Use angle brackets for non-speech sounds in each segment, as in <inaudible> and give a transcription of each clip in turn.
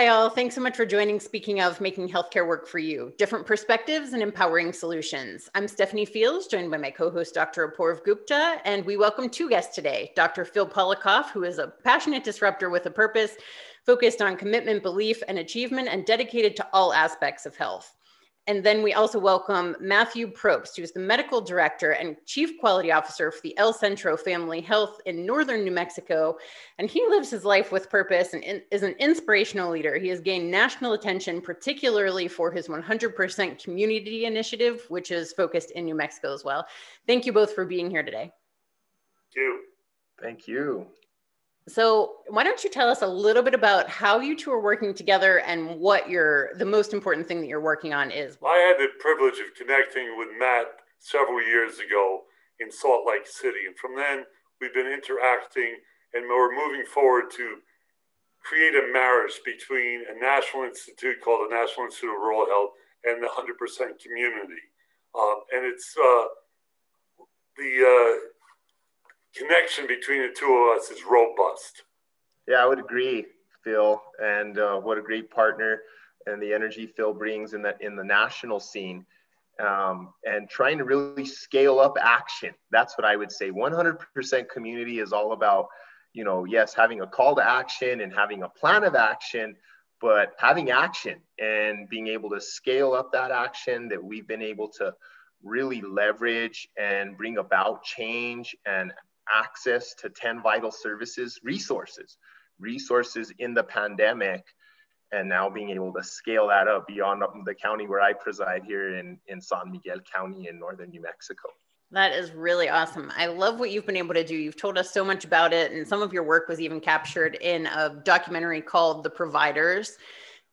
Hi, all. Thanks so much for joining. Speaking of making healthcare work for you, different perspectives and empowering solutions. I'm Stephanie Fields, joined by my co host, Dr. Apoorv Gupta, and we welcome two guests today Dr. Phil Polakoff, who is a passionate disruptor with a purpose focused on commitment, belief, and achievement, and dedicated to all aspects of health. And then we also welcome Matthew Probst, who's the medical director and chief quality officer for the El Centro Family Health in northern New Mexico. And he lives his life with purpose and in, is an inspirational leader. He has gained national attention, particularly for his 100% community initiative, which is focused in New Mexico as well. Thank you both for being here today. Thank you. Thank you. So, why don't you tell us a little bit about how you two are working together and what your the most important thing that you're working on is? I had the privilege of connecting with Matt several years ago in Salt Lake City, and from then we've been interacting, and we're moving forward to create a marriage between a national institute called the National Institute of Rural Health and the 100% community, um, and it's uh, the uh, connection between the two of us is robust. Yeah, I would agree, Phil. And uh, what a great partner and the energy Phil brings in that in the national scene. Um, and trying to really scale up action. That's what I would say. 100% community is all about, you know, yes, having a call to action and having a plan of action, but having action and being able to scale up that action that we've been able to really leverage and bring about change and access to 10 vital services resources, resources in the pandemic, and now being able to scale that up beyond the county where I preside here in, in San Miguel County in northern New Mexico. That is really awesome. I love what you've been able to do. You've told us so much about it, and some of your work was even captured in a documentary called The Providers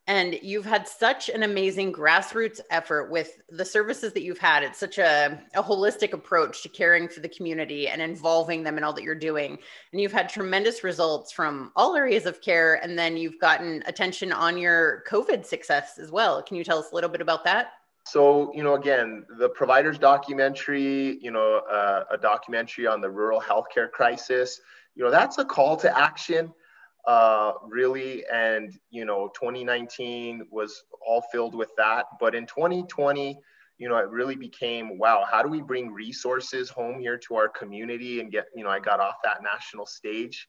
and you've had such an amazing grassroots effort with the services that you've had. It's such a, a, holistic approach to caring for the community and involving them in all that you're doing. And you've had tremendous results from all areas of care and then you've gotten attention on your covid success as well. Can you tell us a little bit about that? So you know again the providers documentary you know uh, a documentary on the rural healthcare crisis you know that's a call to action uh, really. And, you know, 2019 was all filled with that. But in 2020, you know, it really became, wow, how do we bring resources home here to our community and get, you know, I got off that national stage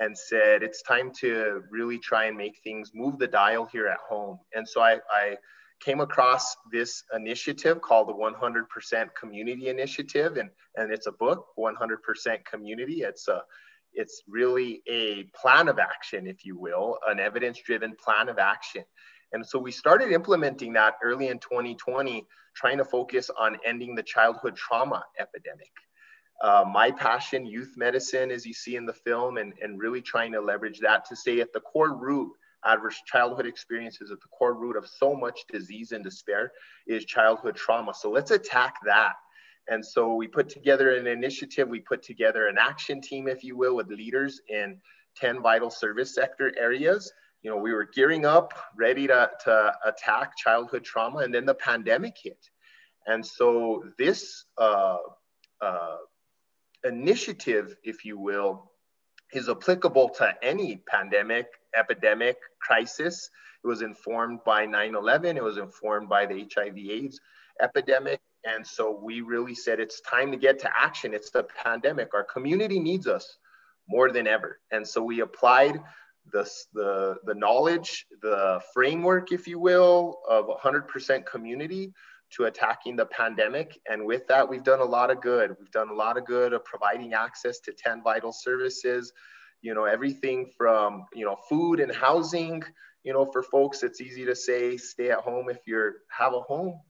and said, it's time to really try and make things move the dial here at home. And so I, I came across this initiative called the 100% Community Initiative, and, and it's a book, 100% Community. It's a it's really a plan of action, if you will, an evidence driven plan of action. And so we started implementing that early in 2020, trying to focus on ending the childhood trauma epidemic. Uh, my passion, youth medicine, as you see in the film, and, and really trying to leverage that to stay at the core root. Adverse childhood experiences at the core root of so much disease and despair is childhood trauma. So let's attack that and so we put together an initiative, we put together an action team, if you will, with leaders in 10 vital service sector areas. You know, we were gearing up, ready to, to attack childhood trauma, and then the pandemic hit. And so this uh, uh, initiative, if you will, is applicable to any pandemic, epidemic, crisis. It was informed by 9 11, it was informed by the HIV AIDS epidemic, and so we really said it's time to get to action. It's the pandemic. Our community needs us more than ever. And so we applied the, the, the knowledge, the framework, if you will, of 100% community to attacking the pandemic. And with that, we've done a lot of good. We've done a lot of good of providing access to 10 vital services, you know, everything from, you know, food and housing, you know, for folks, it's easy to say stay at home if you have a home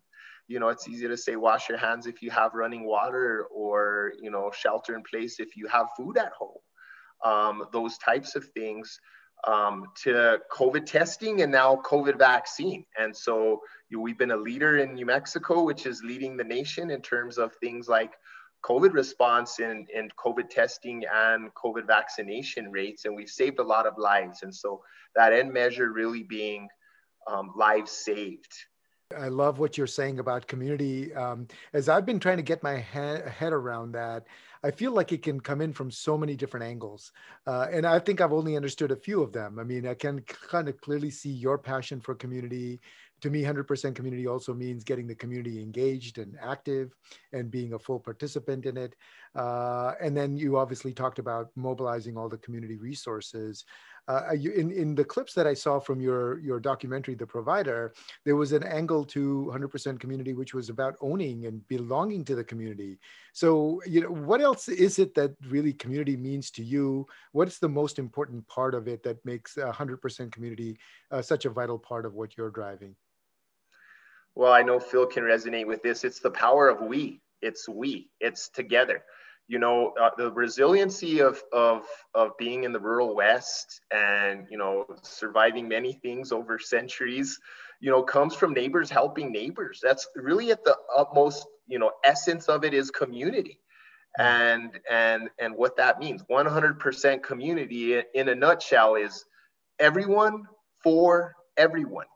you know it's easy to say wash your hands if you have running water or you know shelter in place if you have food at home. Um, those types of things um, to covid testing and now covid vaccine. And so you we've been a leader in new mexico which is leading the nation in terms of things like covid response and, and covid testing and covid vaccination rates and we've saved a lot of lives. And so that end measure really being um, lives saved I love what you're saying about community. Um, as I've been trying to get my ha- head around that, I feel like it can come in from so many different angles. Uh, and I think I've only understood a few of them. I mean, I can kind of clearly see your passion for community. To me, 100% community also means getting the community engaged and active and being a full participant in it. Uh, and then you obviously talked about mobilizing all the community resources uh, you, in, in the clips that I saw from your, your documentary, The Provider, there was an angle to 100% community, which was about owning and belonging to the community. So, you know, what else is it that really community means to you? What's the most important part of it that makes 100% community uh, such a vital part of what you're driving? Well, I know Phil can resonate with this. It's the power of we. It's we. It's together you know uh, the resiliency of, of of being in the rural west and you know surviving many things over centuries you know comes from neighbors helping neighbors. That's really at the utmost you know essence of it is community. And and and what that means 100% community in a nutshell is everyone for everyone.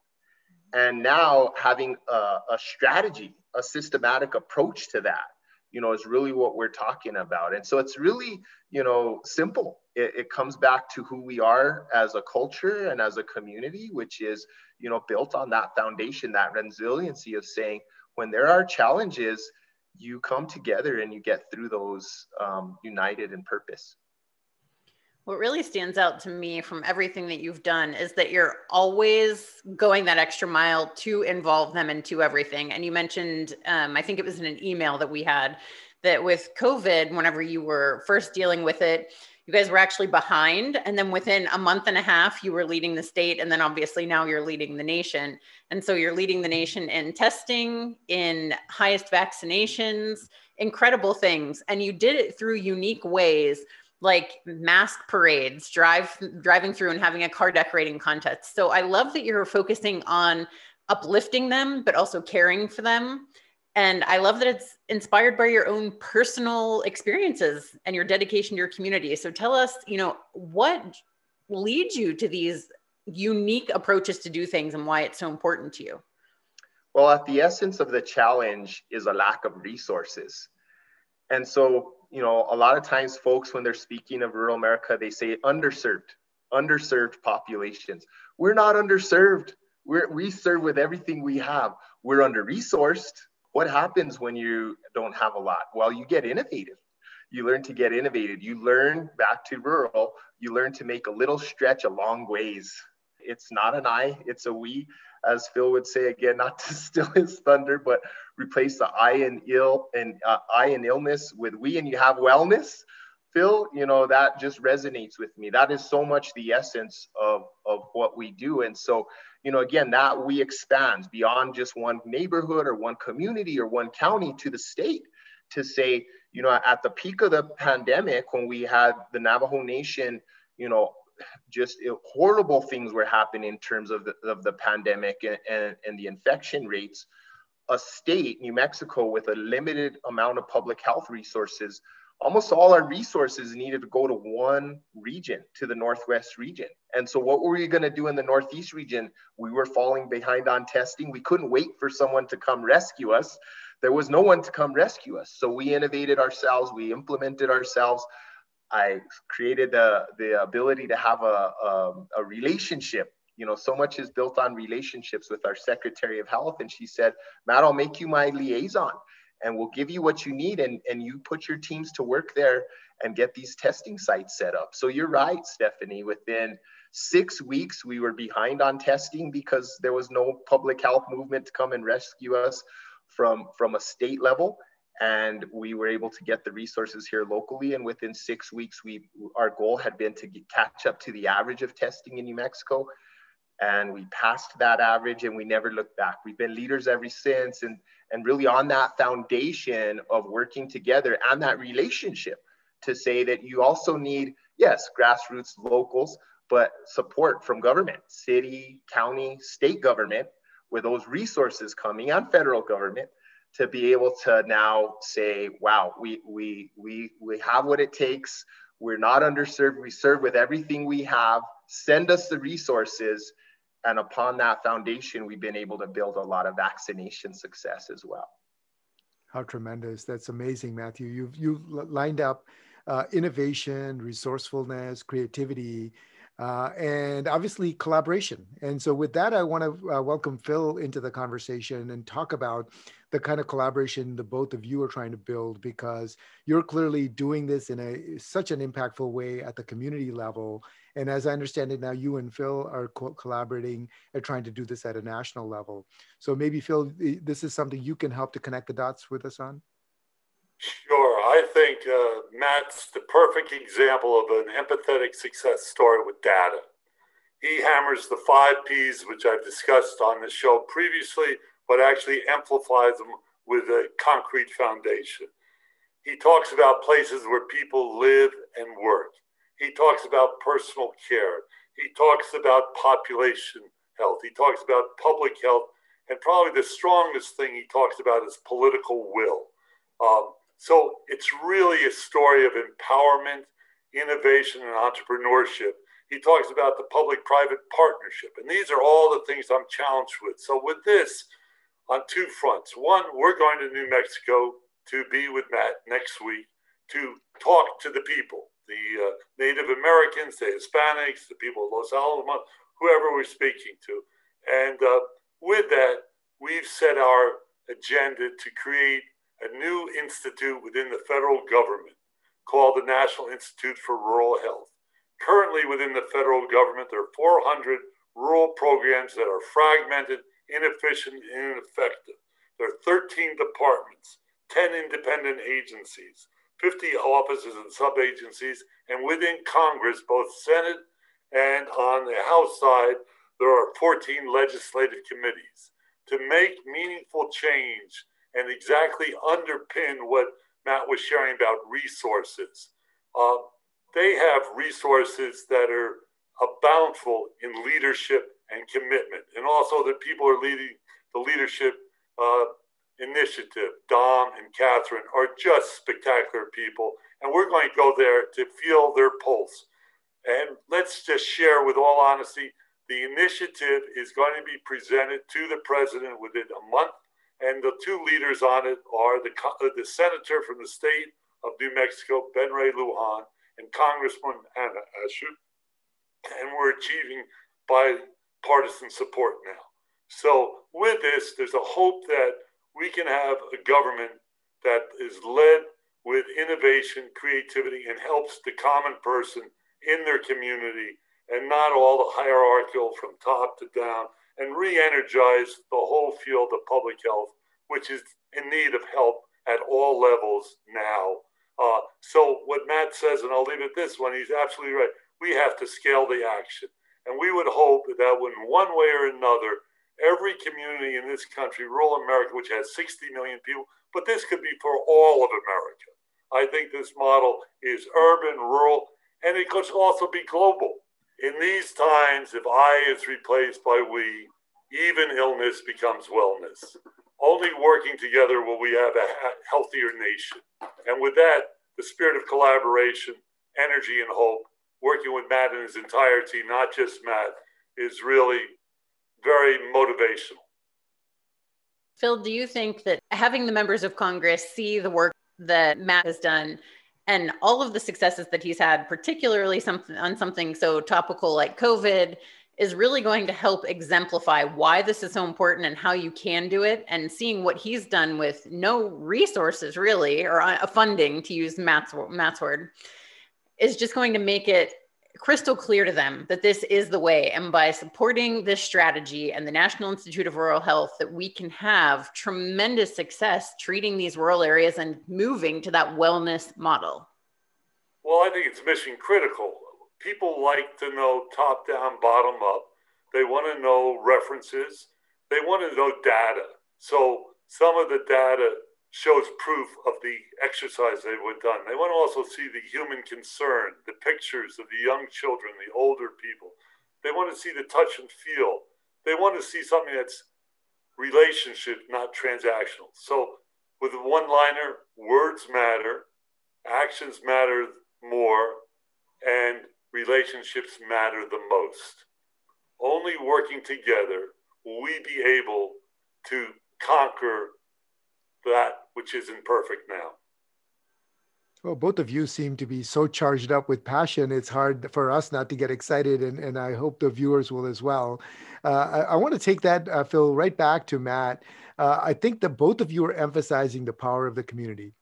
And now having a, a strategy a systematic approach to that you know, is really what we're talking about. And so it's really, you know, simple. It, it, comes back to who we are as a culture and as a community, which is, you know, built on that foundation, that resiliency of saying when there are challenges, you come together and you get through those um, united in purpose. What really stands out to me from everything that you've done is that you're always going that extra mile to involve them into everything. And you mentioned, um, I think it was in an email that we had, that with COVID, whenever you were first dealing with it, you guys were actually behind. And then within a month and a half, you were leading the state. And then obviously now you're leading the nation. And so you're leading the nation in testing, in highest vaccinations, incredible things. And you did it through unique ways like mask parades, drive driving through and having a car decorating contest. So I love that you're focusing on uplifting them, but also caring for them. And I love that it's inspired by your own personal experiences and your dedication to your community. So tell us, you know, what leads you to these unique approaches to do things and why it's so important to you? Well, at the essence of the challenge is a lack of resources. And so you know, a lot of times folks, when they're speaking of rural America, they say underserved, underserved populations. We're not underserved. We're, we serve with everything we have. We're under resourced. What happens when you don't have a lot? Well, you get innovative. You learn to get innovative. You learn back to rural, you learn to make a little stretch a long ways. It's not an I, it's a we as Phil would say again, not to <laughs> steal his thunder, but replace the I in ill and uh, I in illness with we, and you have wellness. Phil, you know that just resonates with me. That is so much the essence of of what we do, and so you know again that we expands beyond just one neighborhood or one community or one county to the state to say you know at the peak of the pandemic when we had the Navajo Nation you know just horrible things were happening in terms of the, of the pandemic and, and, and the infection rates, a state, New Mexico, with a limited amount of public health resources, almost all our resources needed to go to one region, to the Northwest region. And so, what were we going to do in the Northeast region? We were falling behind on testing. We couldn't wait for someone to come rescue us. There was no one to come rescue us. So, we innovated ourselves, we implemented ourselves. I created the, the ability to have a, a, a relationship you know, so much is built on relationships with our Secretary of Health. And she said, Matt, I'll make you my liaison and we'll give you what you need. And, and you put your teams to work there and get these testing sites set up. So you're right, Stephanie. Within six weeks, we were behind on testing because there was no public health movement to come and rescue us from, from a state level and we were able to get the resources here locally. And within six weeks we our goal had been to get, catch up to the average of testing in new mexico. And we passed that average and we never looked back. We've been leaders ever since. And and really on that foundation of working together and that relationship to say that you also need yes grassroots locals but support from government city county state government with those resources coming and federal government to be able to now say, wow, we, we, we, we have what it takes. We're not underserved. We serve with everything we have. Send us the resources and upon that foundation, we've been able to build a lot of vaccination success as well. How tremendous! That's amazing, Matthew. You've you've lined up uh, innovation, resourcefulness, creativity, uh, and obviously collaboration. And so, with that, I want to uh, welcome Phil into the conversation and talk about the kind of collaboration the both of you are trying to build because you're clearly doing this in a such an impactful way at the community level. And as I understand it now, you and Phil are co- collaborating and trying to do this at a national level. So maybe Phil, this is something you can help to connect the dots with us on. Sure. I think uh, Matt's the perfect example of an empathetic success story with data. He hammers the five P's, which I've discussed on the show previously, but actually amplifies them with a concrete foundation. He talks about places where people live and work. He talks about personal care. He talks about population health. He talks about public health. And probably the strongest thing he talks about is political will. Um, so it's really a story of empowerment, innovation, and entrepreneurship. He talks about the public private partnership. And these are all the things I'm challenged with. So, with this, on two fronts. One, we're going to New Mexico to be with Matt next week to talk to the people the uh, Native Americans, the Hispanics, the people of Los Alamos, whoever we're speaking to. And uh, with that, we've set our agenda to create a new institute within the federal government called the National Institute for Rural Health. Currently, within the federal government, there are 400 rural programs that are fragmented, inefficient, and ineffective. There are 13 departments, 10 independent agencies, 50 offices and sub agencies, and within Congress, both Senate and on the House side, there are 14 legislative committees. To make meaningful change and exactly underpin what Matt was sharing about resources. Uh, they have resources that are bountiful in leadership and commitment, and also that people are leading the leadership uh, initiative. Dom and Catherine are just spectacular people, and we're going to go there to feel their pulse. And let's just share with all honesty the initiative is going to be presented to the president within a month and the two leaders on it are the, uh, the senator from the state of New Mexico, Ben Ray Lujan, and Congressman Anna Eshoo. And we're achieving bipartisan support now. So, with this, there's a hope that we can have a government that is led with innovation, creativity, and helps the common person in their community and not all the hierarchical from top to down and re energize the whole field of public health, which is in need of help at all levels now. Uh, so, what Matt says, and I'll leave it this one, he's absolutely right. We have to scale the action. And we would hope that in one way or another, every community in this country, rural America, which has 60 million people, but this could be for all of America. I think this model is urban, rural, and it could also be global. In these times, if I is replaced by we, even illness becomes wellness. Only working together will we have a healthier nation. And with that, the spirit of collaboration, energy, and hope, working with Matt and his entire team, not just Matt, is really very motivational. Phil, do you think that having the members of Congress see the work that Matt has done and all of the successes that he's had, particularly something on something so topical like COVID, is really going to help exemplify why this is so important and how you can do it. And seeing what he's done with no resources really, or uh, funding to use Matt's, Matt's word, is just going to make it crystal clear to them that this is the way. And by supporting this strategy and the National Institute of Rural Health, that we can have tremendous success treating these rural areas and moving to that wellness model. Well, I think it's mission critical. People like to know top down, bottom up. They want to know references. They want to know data. So some of the data shows proof of the exercise they were done. They want to also see the human concern, the pictures of the young children, the older people. They want to see the touch and feel. They want to see something that's relationship, not transactional. So, with a one liner, words matter, actions matter more, and relationships matter the most. only working together will we be able to conquer that which isn't perfect now. Well, both of you seem to be so charged up with passion. It's hard for us not to get excited, and, and I hope the viewers will as well. Uh, I, I, want to take that, uh, Phil, right back to Matt. Uh, I think that both of you are emphasizing the power of the community.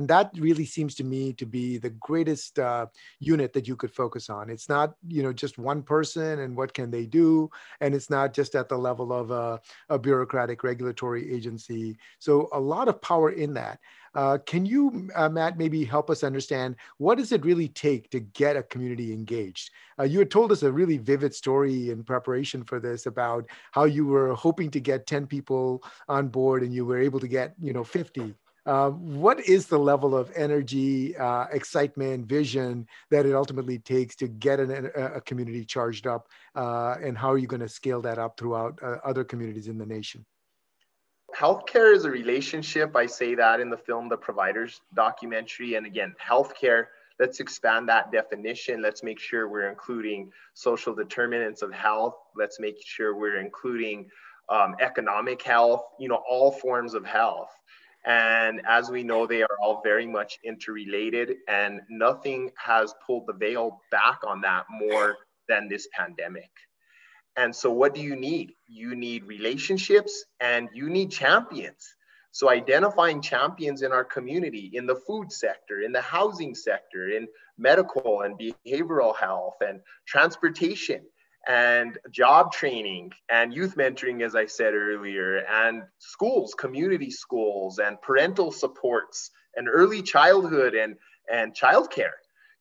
And that really seems to me to be the greatest uh, unit that you could focus on. It's not, you know, just one person and what can they do, and it's not just at the level of a, a bureaucratic regulatory agency. So a lot of power in that. Uh, can you, uh, Matt, maybe help us understand what does it really take to get a community engaged? Uh, you had told us a really vivid story in preparation for this about how you were hoping to get 10 people on board and you were able to get, you know, 50 uh, what is the level of energy, uh, excitement, vision that it ultimately takes to get an, a, community charged up, uh, and how are you going to scale that up throughout uh, other communities in the nation? Healthcare is a relationship. I say that in the film, The Providers documentary. And again, healthcare, let's expand that definition. Let's make sure we're including social determinants of health. Let's make sure we're including um, economic health, you know, all forms of health. And as we know, they are all very much interrelated, and nothing has pulled the veil back on that more than this pandemic. And so, what do you need? You need relationships and you need champions. So, identifying champions in our community, in the food sector, in the housing sector, in medical and behavioral health and transportation, and job training and youth mentoring, as I said earlier, and schools, community schools, and parental supports, and early childhood and, and childcare.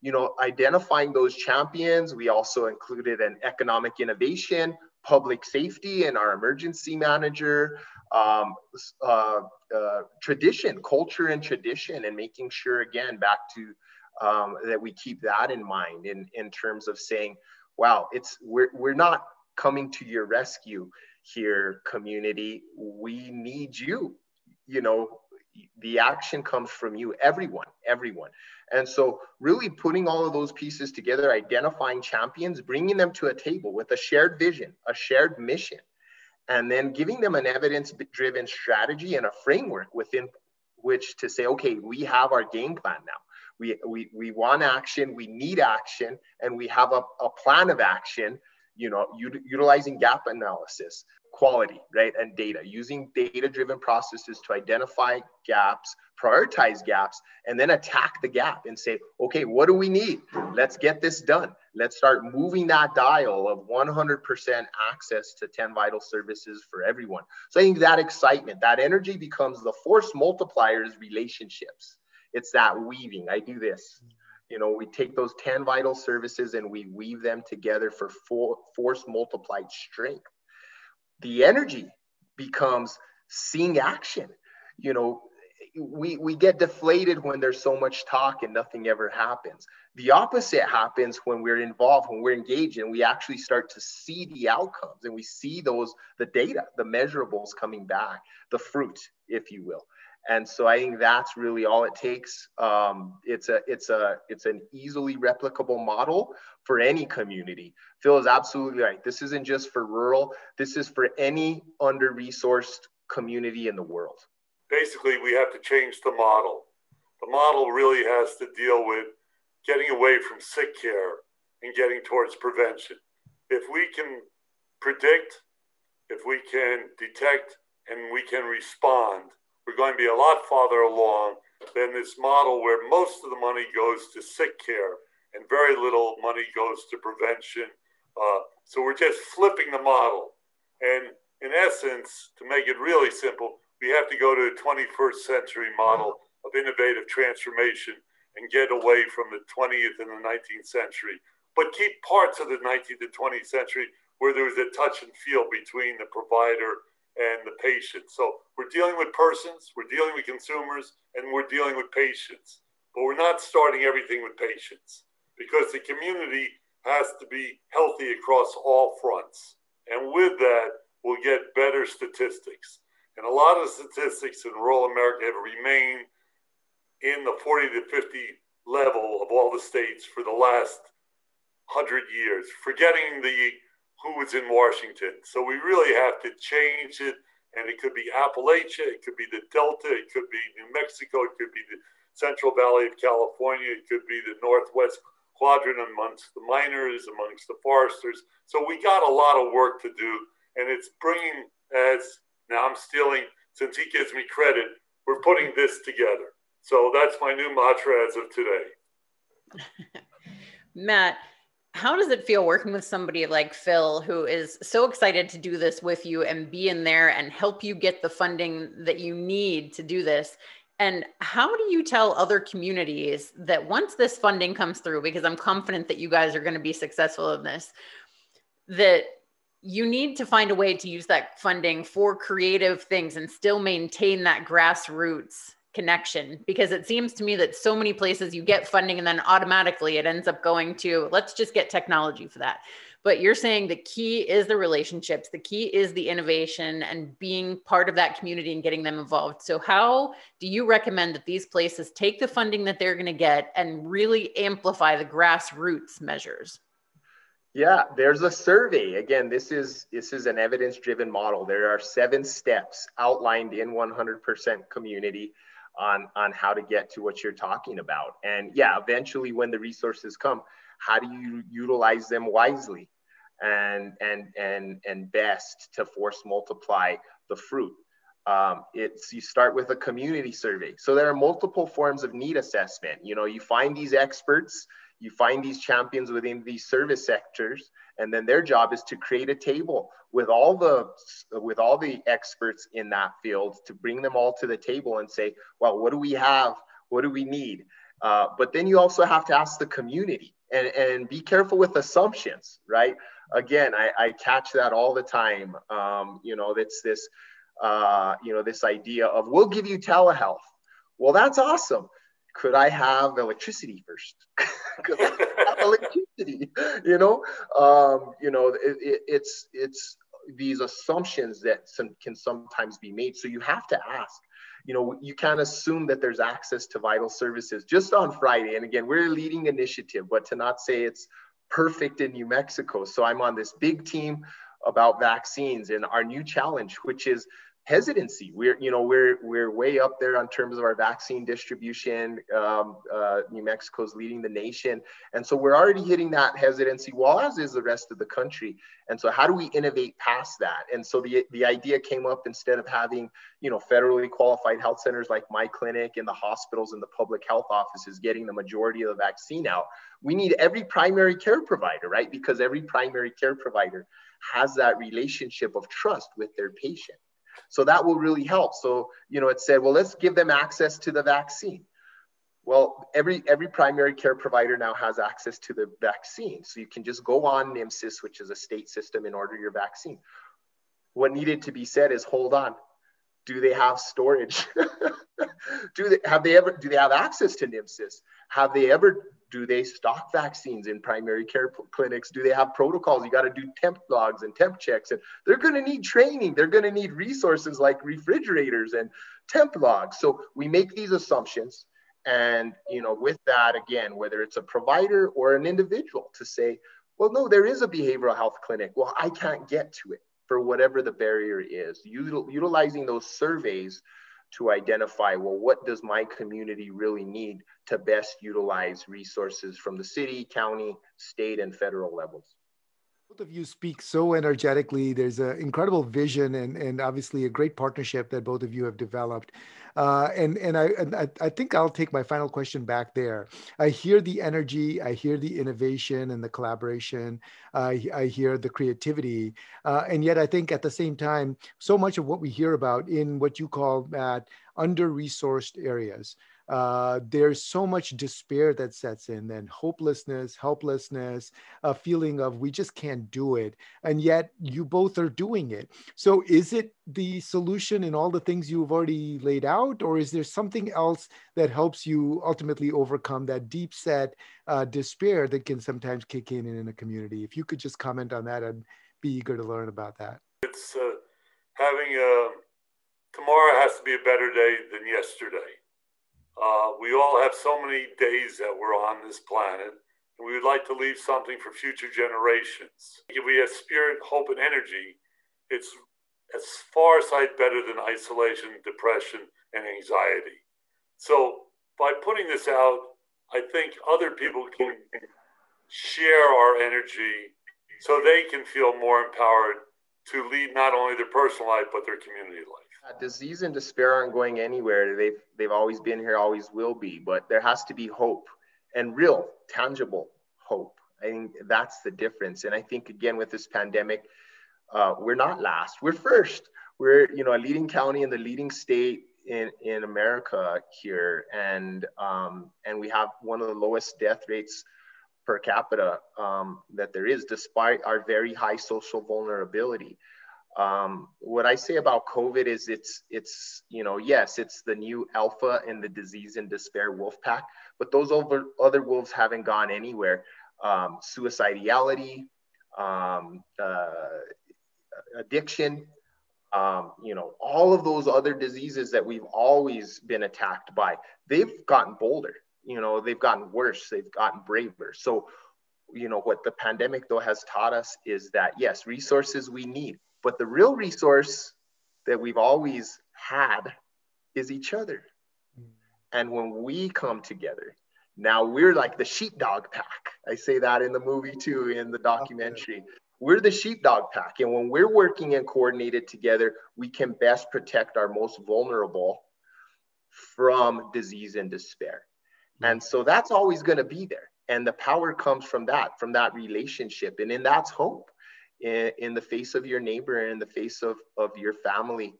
You know, identifying those champions. We also included an economic innovation, public safety, and our emergency manager, um, uh, uh, tradition, culture, and tradition, and making sure, again, back to um, that we keep that in mind in, in terms of saying, wow, it's we're we're not coming to your rescue here, community. We need you. You know, the action comes from you, everyone, everyone. And so, really putting all of those pieces together, identifying champions, bringing them to a table with a shared vision, a shared mission, and then giving them an evidence driven strategy and a framework within which to say, okay, we have our game plan now we, we, we want action, we need action, and we have a, a plan of action, you know, u- utilizing gap analysis, quality, right, and data, using data-driven processes to identify gaps, prioritize gaps, and then attack the gap and say, okay, what do we need? Let's get this done. Let's start moving that dial of 100% access to 10 vital services for everyone. So I think that excitement, that energy becomes the force multipliers relationships it's that weaving. I do this. You know, we take those 10 vital services and we weave them together for for force multiplied strength. The energy becomes seeing action. You know, we, we get deflated when there's so much talk and nothing ever happens. The opposite happens when we're involved, when we're engaged, and we actually start to see the outcomes and we see those, the data, the measurables coming back, the fruit, if you will and so I think that's really all it takes. Um, it's a it's a it's an easily replicable model for any community. Phil is absolutely right. This isn't just for rural. This is for any under resourced community in the world. Basically, we have to change the model. The model really has to deal with getting away from sick care and getting towards prevention. If we can predict, if we can detect, and we can respond we're going to be a lot farther along than this model where most of the money goes to sick care and very little money goes to prevention. Uh, so we're just flipping the model. And in essence, to make it really simple, we have to go to a 21st century model of innovative transformation and get away from the 20th and the 19th century, but keep parts of the 19th and 20th century where there was a touch and feel between the provider and the patient. So we're dealing with persons, we're dealing with consumers, and we're dealing with patients. But we're not starting everything with patients because the community has to be healthy across all fronts. And with that, we'll get better statistics. And a lot of statistics in rural America have remained in the 40 to 50 level of all the states for the last 100 years, forgetting the who was in Washington. So we really have to change it. And it could be Appalachia, it could be the Delta, it could be New Mexico, it could be the Central Valley of California, it could be the Northwest quadrant amongst the miners, amongst the foresters. So we got a lot of work to do. And it's bringing, as now I'm stealing, since he gives me credit, we're putting this together. So that's my new mantra as of today. <laughs> Matt, how does it feel working with somebody like Phil who is so excited to do this with you and be in there and help you get the funding that you need to do this? And how do you tell other communities that once this funding comes through, because I'm confident that you guys are going to be successful in this, that you need to find a way to use that funding for creative things and still maintain that grassroots connection because it seems to me that so many places you get funding and then automatically it ends up going to let's just get technology for that but you're saying the key is the relationships the key is the innovation and being part of that community and getting them involved so how do you recommend that these places take the funding that they're going to get and really amplify the grassroots measures yeah, there's a survey. Again, this is this is an evidence-driven model. There are seven steps outlined in 100% community on on how to get to what you're talking about. And yeah, eventually when the resources come, how do you utilize them wisely and and and and best to force multiply the fruit? Um, it's you start with a community survey. So there are multiple forms of need assessment. You know, you find these experts you find these champions within these service sectors and then their job is to create a table with all the with all the experts in that field to bring them all to the table and say well what do we have? What do we need? Uh, but then you also have to ask the community and, and be careful with assumptions right? Again i, I catch that all the time. Um, you know it's this uh, you know this idea of we'll give you telehealth. Well that's awesome could I have electricity first? <laughs> have electricity? You know, um, you know, it, it, it's it's these assumptions that some, can sometimes be made. So you have to ask. You know, you can't assume that there's access to vital services just on Friday. And again, we're a leading initiative, but to not say it's perfect in New Mexico. So I'm on this big team about vaccines and our new challenge, which is hesitancy. We're, you know, we're we're way up there on terms of our vaccine distribution. Um, uh, New Mexico's leading the nation, and so we're already hitting that hesitancy wall, as is the rest of the country. And so, how do we innovate past that? And so the the idea came up instead of having, you know, federally qualified health centers like my clinic and the hospitals and the public health offices getting the majority of the vaccine out. We need every primary care provider, right? Because every primary care provider has that relationship of trust with their patient. So that will really help. So, you know, it said, well, let's give them access to the vaccine. Well, every every primary care provider now has access to the vaccine. So you can just go on NMSIS, which is a state system, and order your vaccine. What needed to be said is hold on. Do they have storage? <laughs> do they have they ever do they have access to NMSIS? Have they ever do they stock vaccines in primary care clinics? Do they have protocols? You got to do temp logs and temp checks, and they're going to need training. They're going to need resources like refrigerators and temp logs. So we make these assumptions, and you know, with that, again, whether it's a provider or an individual, to say, well, no, there is a behavioral health clinic. Well, I can't get to it for whatever the barrier is. Util- utilizing those surveys to identify well what does my community really need to best utilize resources from the city county state and federal levels both of you speak so energetically. There's an incredible vision and, and obviously a great partnership that both of you have developed. Uh, and and I, and I, I think I'll take my final question back there. I hear the energy, I hear the innovation and the collaboration, uh, I hear the creativity, uh, and yet I think at the same time, so much of what we hear about in what you call that under-resourced areas uh, there's so much despair that sets in, then hopelessness, helplessness, a feeling of we just can't do it. And yet you both are doing it. So is it the solution in all the things you've already laid out, or is there something else that helps you ultimately overcome that deep set uh, despair that can sometimes kick in in a community? If you could just comment on that, I'd be eager to learn about that. It's uh, having a tomorrow has to be a better day than yesterday uh, we all have so many days that we're on this planet, and we would like to leave something for future generations. If we have spirit, hope, and energy, it's as far sight better than isolation, depression, and anxiety. So by putting this out, I think other people can share our energy so they can feel more empowered to lead not only their personal life but their community life. Uh, disease and despair aren't going anywhere. They've they've always been here, always will be. But there has to be hope and real, tangible hope. I think that's the difference. And I think again with this pandemic, uh, we're not last. We're first. We're you know a leading county in the leading state in in America here, and um, and we have one of the lowest death rates per capita um, that there is, despite our very high social vulnerability. Um, what I say about COVID is it's it's you know yes it's the new alpha in the disease and despair wolf pack, but those over, other wolves haven't gone anywhere. Um, suicidality, um, uh, addiction, um, you know all of those other diseases that we've always been attacked by, they've gotten bolder you know they've gotten worse they've gotten braver so you know what the pandemic though has taught us is that yes resources we need but the real resource that we've always had is each other. Mm. And when we come together now we're like the sheepdog pack. I say that in the movie too in the documentary. We're the sheepdog pack. And when we're working and coordinated together we can best protect our most vulnerable from disease and despair. Mm. And so that's always going to be there. And the power comes from that, from that relationship. And in that's hope in, in the face of your neighbor, in the face of, of your family,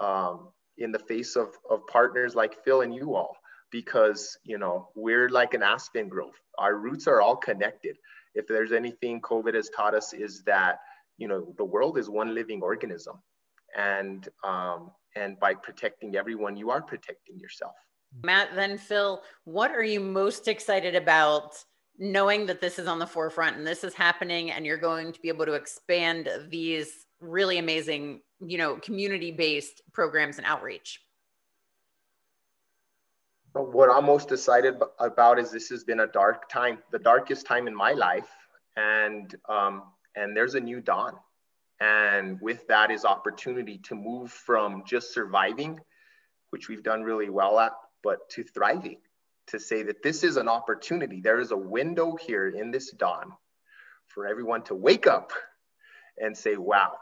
um, in the face of, of partners like Phil and you all, because, you know, we're like an aspen grove. Our roots are all connected. If there's anything COVID has taught us is that, you know, the world is one living organism. And, um, and by protecting everyone, you are protecting yourself. Matt, then Phil, what are you most excited about knowing that this is on the forefront and this is happening and you're going to be able to expand these really amazing, you know, community-based programs and outreach? What I'm most excited about is this has been a dark time, the darkest time in my life, and um, and there's a new dawn, and with that is opportunity to move from just surviving, which we've done really well at, but to thriving, to say that this is an opportunity. There is a window here in this dawn for everyone to wake up and say, wow,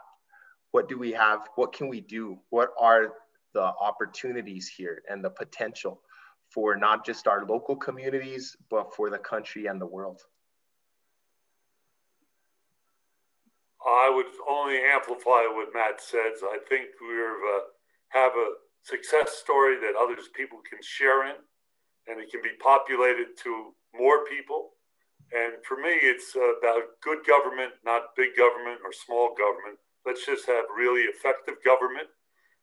what do we have? What can we do? What are the opportunities here and the potential for not just our local communities, but for the country and the world? I would only amplify what Matt says. I think we have a success story that others people can share in and it can be populated to more people. And for me it's about good government not big government or small government. Let's just have really effective government.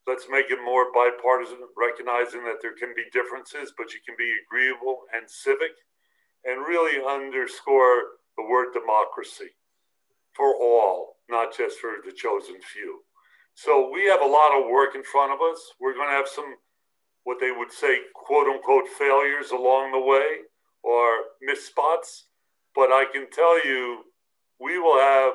Let's make it more bipartisan recognizing that there can be differences but you can be agreeable and civic and really underscore the word democracy for all not just for the chosen few. So we have a lot of work in front of us. We're going to have some, what they would say, quote unquote, failures along the way or missed spots. But I can tell you, we will have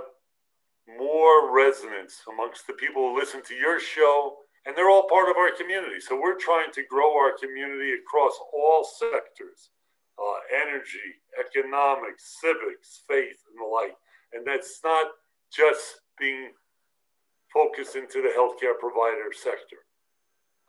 more resonance amongst the people who listen to your show, and they're all part of our community. So we're trying to grow our community across all sectors uh, energy, economics, civics, faith, and the like. And that's not just being focused into the healthcare provider sector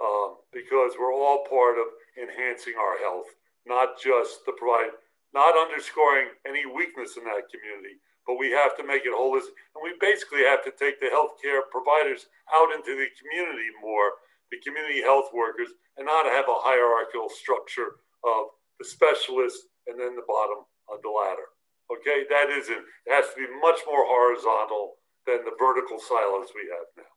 um, because we're all part of enhancing our health, not just the provide, not underscoring any weakness in that community, but we have to make it holistic. And we basically have to take the healthcare providers out into the community more, the community health workers, and not have a hierarchical structure of the specialists and then the bottom of the ladder. Okay, that isn't, it has to be much more horizontal than the vertical silos we have now.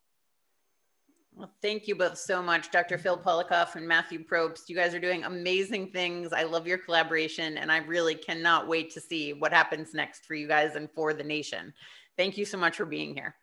Well, thank you both so much, Dr. Phil Polakoff and Matthew Probst. You guys are doing amazing things. I love your collaboration, and I really cannot wait to see what happens next for you guys and for the nation. Thank you so much for being here.